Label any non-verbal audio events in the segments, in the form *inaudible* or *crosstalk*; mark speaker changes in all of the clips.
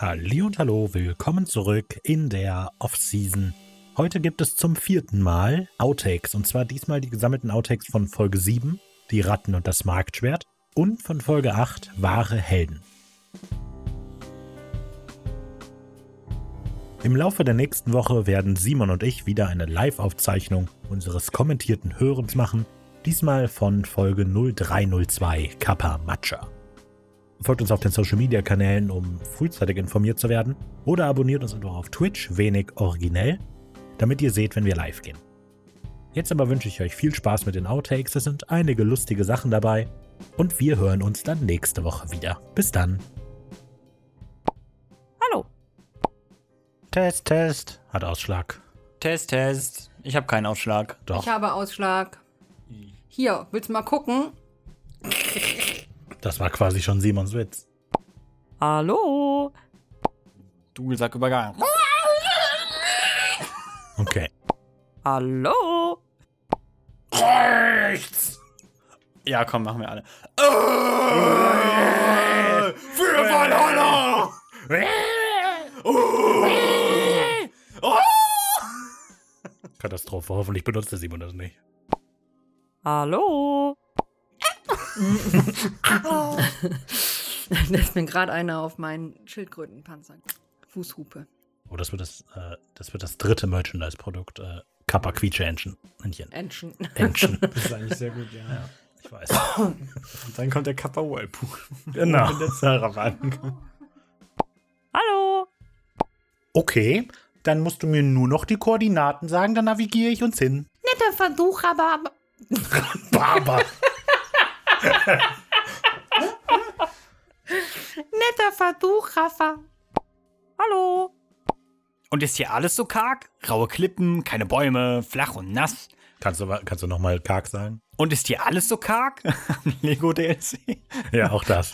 Speaker 1: Halli und hallo, willkommen zurück in der Off-Season. Heute gibt es zum vierten Mal Outtakes und zwar diesmal die gesammelten Outtakes von Folge 7, die Ratten und das Marktschwert und von Folge 8, wahre Helden. Im Laufe der nächsten Woche werden Simon und ich wieder eine Live-Aufzeichnung unseres kommentierten Hörens machen, diesmal von Folge 0302 Kappa Matcha. Folgt uns auf den Social Media Kanälen, um frühzeitig informiert zu werden. Oder abonniert uns einfach auf Twitch, wenig originell, damit ihr seht, wenn wir live gehen. Jetzt aber wünsche ich euch viel Spaß mit den Outtakes. Es sind einige lustige Sachen dabei. Und wir hören uns dann nächste Woche wieder. Bis dann.
Speaker 2: Hallo.
Speaker 1: Test, Test. Hat Ausschlag.
Speaker 2: Test, Test. Ich habe keinen Ausschlag.
Speaker 1: Doch.
Speaker 3: Ich habe Ausschlag. Hier, willst du mal gucken? *laughs*
Speaker 1: Das war quasi schon Simons Witz.
Speaker 2: Hallo. Dudelsack Übergang.
Speaker 1: Okay.
Speaker 2: Hallo.
Speaker 1: Rechts!
Speaker 2: Ja, komm, machen wir alle.
Speaker 1: Für Valhalla! Katastrophe. Hoffentlich benutzt der Simon das nicht.
Speaker 2: Hallo. *laughs*
Speaker 3: Da ist mir gerade einer auf meinen Schildkrötenpanzer. Fußhupe.
Speaker 1: Oh, das wird das, äh, das, wird das dritte Merchandise-Produkt. Äh, Kappa Quietsche Entchen. Entchen.
Speaker 3: Entchen.
Speaker 1: Entchen. *laughs*
Speaker 2: Das ist eigentlich sehr gut, ja.
Speaker 1: Ich weiß. *coughs*
Speaker 2: Und dann kommt der Kappa Whirlpool.
Speaker 1: Genau. *laughs*
Speaker 2: Wenn der Zaravan kommt. Hallo.
Speaker 1: Okay, dann musst du mir nur noch die Koordinaten sagen, dann navigiere ich uns hin.
Speaker 3: Netter Versuch, aber, aber
Speaker 1: Barber.
Speaker 3: Netter Versuch, Rafa.
Speaker 2: Hallo. Und ist hier alles so karg? Raue Klippen, keine Bäume, flach und nass.
Speaker 1: kannst, du, kannst du noch mal karg sagen?
Speaker 2: Und ist hier alles so karg? *laughs* Lego DLC.
Speaker 1: Ja, auch das.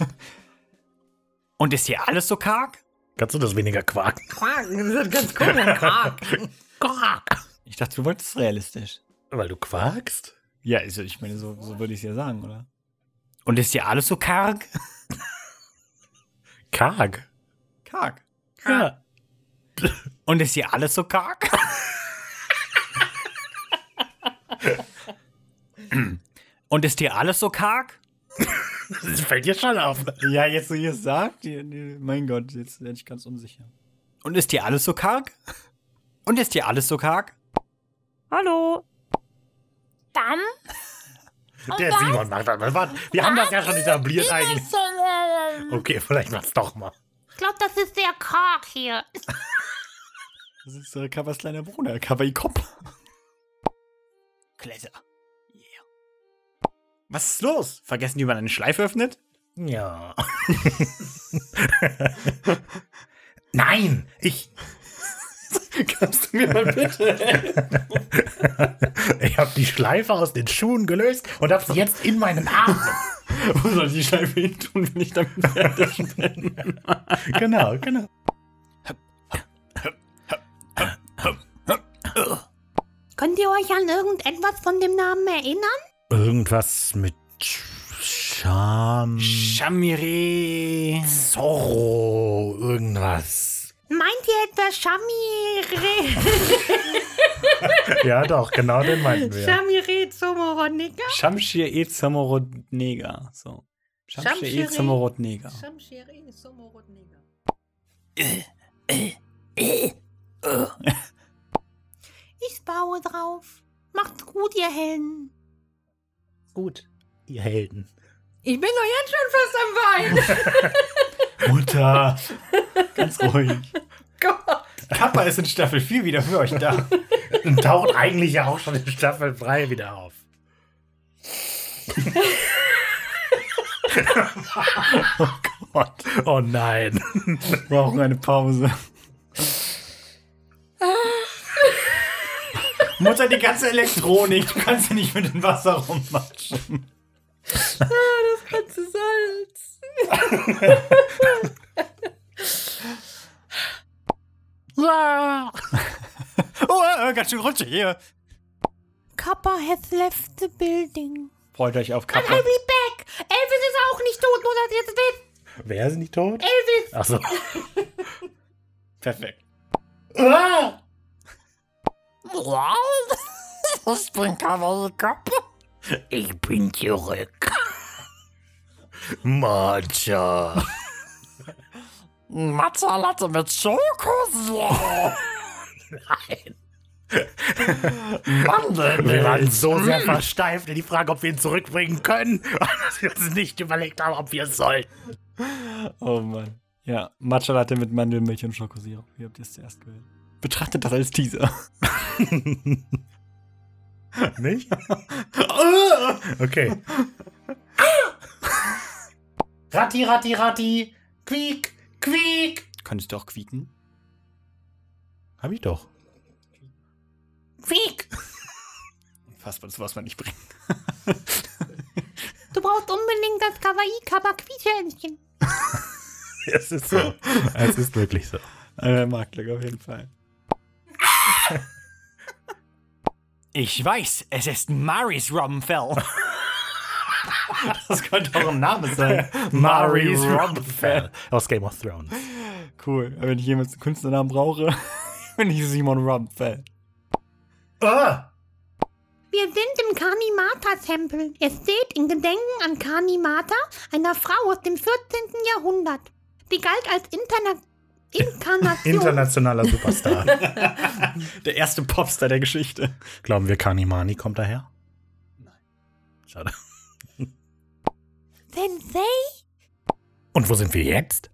Speaker 2: Und ist hier alles so karg?
Speaker 1: kannst du das weniger quaken?
Speaker 3: Quark, das ist ganz cool. Quark.
Speaker 1: Quark.
Speaker 2: Ich dachte, du wolltest realistisch.
Speaker 1: Weil du quakst?
Speaker 2: Ja, also ich meine, so, so würde ich es ja sagen, oder? Und ist hier alles so karg? *laughs*
Speaker 1: Karg.
Speaker 2: Karg.
Speaker 1: Ja.
Speaker 2: Und ist hier alles so karg? *laughs* Und ist hier alles so karg?
Speaker 1: Das fällt dir schon auf.
Speaker 2: Ja, jetzt so ihr es sagt, mein Gott, jetzt werde ich ganz unsicher. Und ist hier alles so karg? Und ist hier alles so karg? Hallo?
Speaker 4: Dann
Speaker 1: Der Simon macht das. Warte, Wir haben das ja schon etabliert eigentlich.
Speaker 4: ich
Speaker 1: Okay, vielleicht mach's doch mal.
Speaker 4: glaube, das ist sehr karg hier. *laughs*
Speaker 2: Das ist äh, Kappers kleiner Bruder, Kappa Kopf. Klasse. Yeah. Was ist los? Vergessen, wie man eine Schleife öffnet?
Speaker 1: Ja. *laughs* Nein, ich. *laughs*
Speaker 2: Kannst du mir mal bitte *laughs*
Speaker 1: Ich habe die Schleife aus den Schuhen gelöst und habe sie jetzt in meinen Armen. *laughs*
Speaker 2: Wo soll ich die Schleife hin tun, wenn ich damit fertig bin?
Speaker 1: Genau, genau.
Speaker 4: Könnt ihr euch an irgendetwas von dem Namen erinnern?
Speaker 1: Irgendwas mit Scham.
Speaker 2: Chamire.
Speaker 1: Zorro. Irgendwas.
Speaker 4: Meint ihr etwa Shamire? *laughs*
Speaker 1: Ja, doch, genau den meinten wir.
Speaker 3: Shamire Zomoronika.
Speaker 2: Shamshir e Zamorod Neger. So. Shamshir e
Speaker 3: Shamshir-
Speaker 2: Neger.
Speaker 3: Shamshire Zomoronika. *laughs*
Speaker 4: Ich baue drauf. Macht's gut, ihr Helden.
Speaker 1: Gut, ihr Helden.
Speaker 3: Ich bin doch jetzt schon fast am Wein. *laughs*
Speaker 2: Mutter. Ganz ruhig.
Speaker 3: Gott.
Speaker 2: Kappa ist in Staffel 4 wieder für euch da.
Speaker 1: Und taucht eigentlich ja auch schon in Staffel 3 wieder auf. *laughs*
Speaker 2: Oh Gott.
Speaker 1: Oh nein.
Speaker 2: Wir brauchen eine Pause. *laughs* Mutter, die ganze Elektronik, du kannst sie nicht mit dem Wasser rummatschen.
Speaker 3: Ganze Salz. *laughs*
Speaker 2: Oh, äh, ganz schön rutschig hier.
Speaker 4: Kappa has left the building.
Speaker 2: Freut euch auf
Speaker 4: I'll
Speaker 2: Kappa.
Speaker 4: be back. Elvis ist auch nicht tot, nur dass ihr es wisst.
Speaker 1: Wer ist nicht tot?
Speaker 4: Elvis.
Speaker 1: Achso. *laughs*
Speaker 2: Perfekt.
Speaker 5: Ah!
Speaker 2: Ich bin Kavalkap.
Speaker 5: Ich bin zurück. Matcha.
Speaker 2: Matcha Latte mit Schokos.
Speaker 5: Nein.
Speaker 2: Mandeln.
Speaker 5: Wir waren so sehr versteift in die Frage, ob wir ihn zurückbringen können, *laughs* dass wir uns nicht überlegt haben, ob wir es sollten.
Speaker 2: Oh Mann. Ja, Matcha Latte mit Mandelmilch und Schokosirup. Wie habt ihr es zuerst gewählt? Betrachtet das als Teaser. *laughs*
Speaker 1: Nicht? Okay.
Speaker 5: Ratti, ratti, ratti. Quiek, quiek.
Speaker 2: Könntest du auch quieken?
Speaker 1: Hab ich doch.
Speaker 5: Quiek.
Speaker 2: Fassbar, das was man nicht bringen.
Speaker 4: Du brauchst unbedingt das Kawaii-Kawaii-Quietschhähnchen.
Speaker 1: Es ist so. es ist wirklich so.
Speaker 2: Äh, Marktglück auf jeden Fall. Ich weiß, es ist Maris Rumfell. Das könnte auch ein Name sein. *laughs*
Speaker 1: Maurice Rumpfell aus Game of Thrones.
Speaker 2: Cool. Wenn ich jemals einen Künstlernamen brauche, *laughs* bin ich Simon Rumpfell.
Speaker 5: Ah.
Speaker 4: Wir sind im Kanimata-Tempel. Es steht in Gedenken an Kanimata, einer Frau aus dem 14. Jahrhundert. Sie galt als Interna Inkarnation.
Speaker 1: Internationaler Superstar. *laughs*
Speaker 2: Der erste Popstar der Geschichte.
Speaker 1: Glauben wir, Kanimani kommt daher? Nein. Schade.
Speaker 4: Sensei?
Speaker 1: Und wo sind wir jetzt?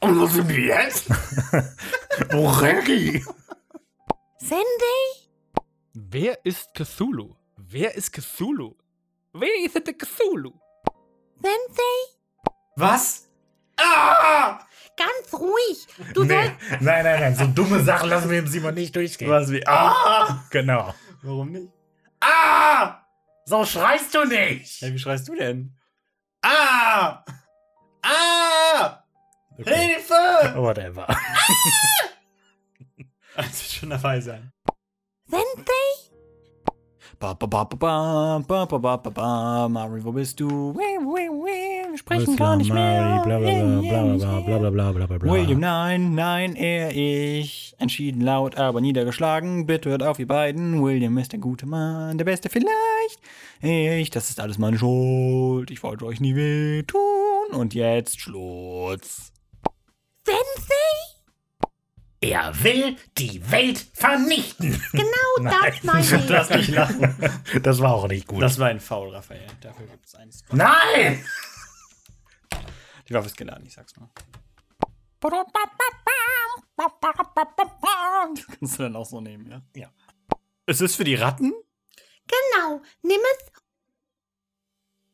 Speaker 5: Und wo sind wir jetzt? Wo *laughs* Reggie?
Speaker 4: Sensei?
Speaker 6: Wer ist Cthulhu? Wer ist Cthulhu? Wer ist der Cthulhu?
Speaker 4: Sensei?
Speaker 2: Was?
Speaker 5: Ah!
Speaker 4: Ganz ruhig. Du
Speaker 1: Nee.
Speaker 4: sollst. *laughs*
Speaker 1: Nein, nein, nein. So dumme Sachen lassen wir dem Simon nicht durchgehen.
Speaker 2: Was wie?
Speaker 5: Ah!
Speaker 1: Genau.
Speaker 2: Warum nicht?
Speaker 5: Ah! So schreist du nicht!
Speaker 2: Ja, wie schreist du denn?
Speaker 5: Ah! Ah!
Speaker 1: Okay.
Speaker 5: Hilfe!
Speaker 1: Whatever. *laughs*
Speaker 2: Also schon dabei sein.
Speaker 4: Sensei?
Speaker 2: Ba, ba, ba, ba, ba, ba, ba, ba, ba, ba. Mari, wo bist du? Wee, wee, wee. Wir sprechen gar nicht mehr.
Speaker 1: Bla bla bla bla.
Speaker 2: William, nein, nein, er, ich. Entschieden laut, aber niedergeschlagen. Bitte hört auf, ihr beiden. William ist der gute Mann, der Beste vielleicht. Ich, das ist alles meine Schuld. Ich wollte euch nie wehtun. Und jetzt Schluss.
Speaker 4: Sensei?
Speaker 5: Er will die Welt vernichten!
Speaker 4: Genau das *laughs* meine ich.
Speaker 2: Lass nicht lachen.
Speaker 1: Das war auch nicht gut.
Speaker 2: Das war ein Foul, Raphael. Dafür gibt es einen Strike.
Speaker 5: Nein!
Speaker 2: Die Waffe ist geladen, ich sag's nur. *laughs* Das kannst du dann auch so nehmen, ja?
Speaker 1: Ja.
Speaker 2: Ist es für die Ratten?
Speaker 4: Genau. Nimm es.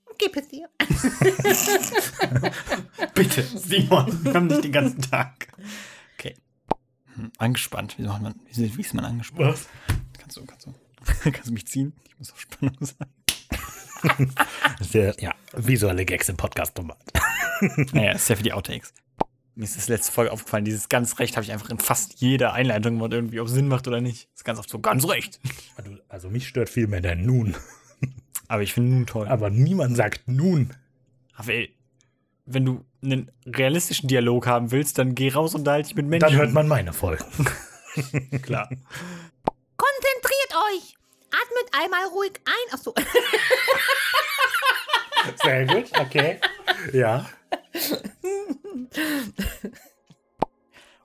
Speaker 4: und Gib es ihr. *laughs*
Speaker 2: Bitte, Simon, wir haben nicht den ganzen Tag. Angespannt. Wie macht man, wie, wie ist man angespannt?
Speaker 1: Was?
Speaker 2: Kannst du, kannst du, *laughs* kannst du mich ziehen? Ich muss auf Spannung sein. *laughs*
Speaker 1: Sehr, ja, visuelle Gags im Podcast-Format.
Speaker 2: Naja, *laughs* ist ja für die Outtakes. Mir ist das letzte Folge aufgefallen, dieses ganz recht habe ich einfach in fast jeder Einleitung gemacht, irgendwie, ob es Sinn macht oder nicht. Ist ganz oft so ganz recht.
Speaker 1: Also mich stört viel mehr der Nun.
Speaker 2: Aber ich finde nun toll.
Speaker 1: Aber niemand sagt Nun.
Speaker 2: Raphael, wenn du einen realistischen Dialog haben willst, dann geh raus und unterhalte dich mit Menschen.
Speaker 1: Dann hört man meine Folgen. *laughs*
Speaker 2: klar.
Speaker 4: Konzentriert euch. Atmet einmal ruhig ein. Achso. *laughs*
Speaker 1: Sehr gut, okay. Ja.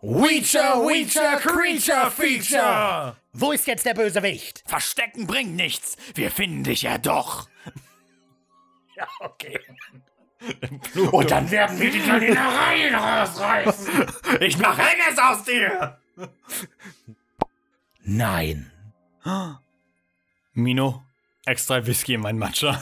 Speaker 5: Weecher, Weecher, Creature, Feature! Wo ist jetzt der Bösewicht?
Speaker 2: Verstecken bringt nichts. Wir finden dich ja doch.
Speaker 5: Ja, okay. *laughs* Und dann werden wir die Kaninereien rausreißen.
Speaker 2: Ich mach Hennes aus dir.
Speaker 5: Nein.
Speaker 2: Mino, extra Whisky in mein Matcha.